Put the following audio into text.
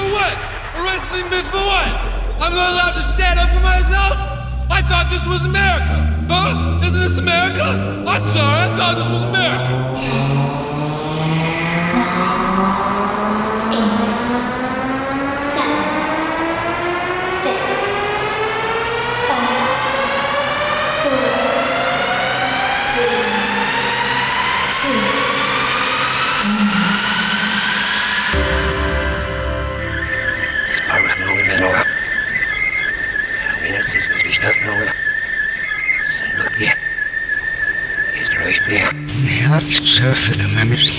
for what? Arresting me for what? I'm not allowed to stand up for myself? I thought this was America. Huh? Isn't this America? I'm sorry, I thought this was America. Bien. Ja, surfen de memes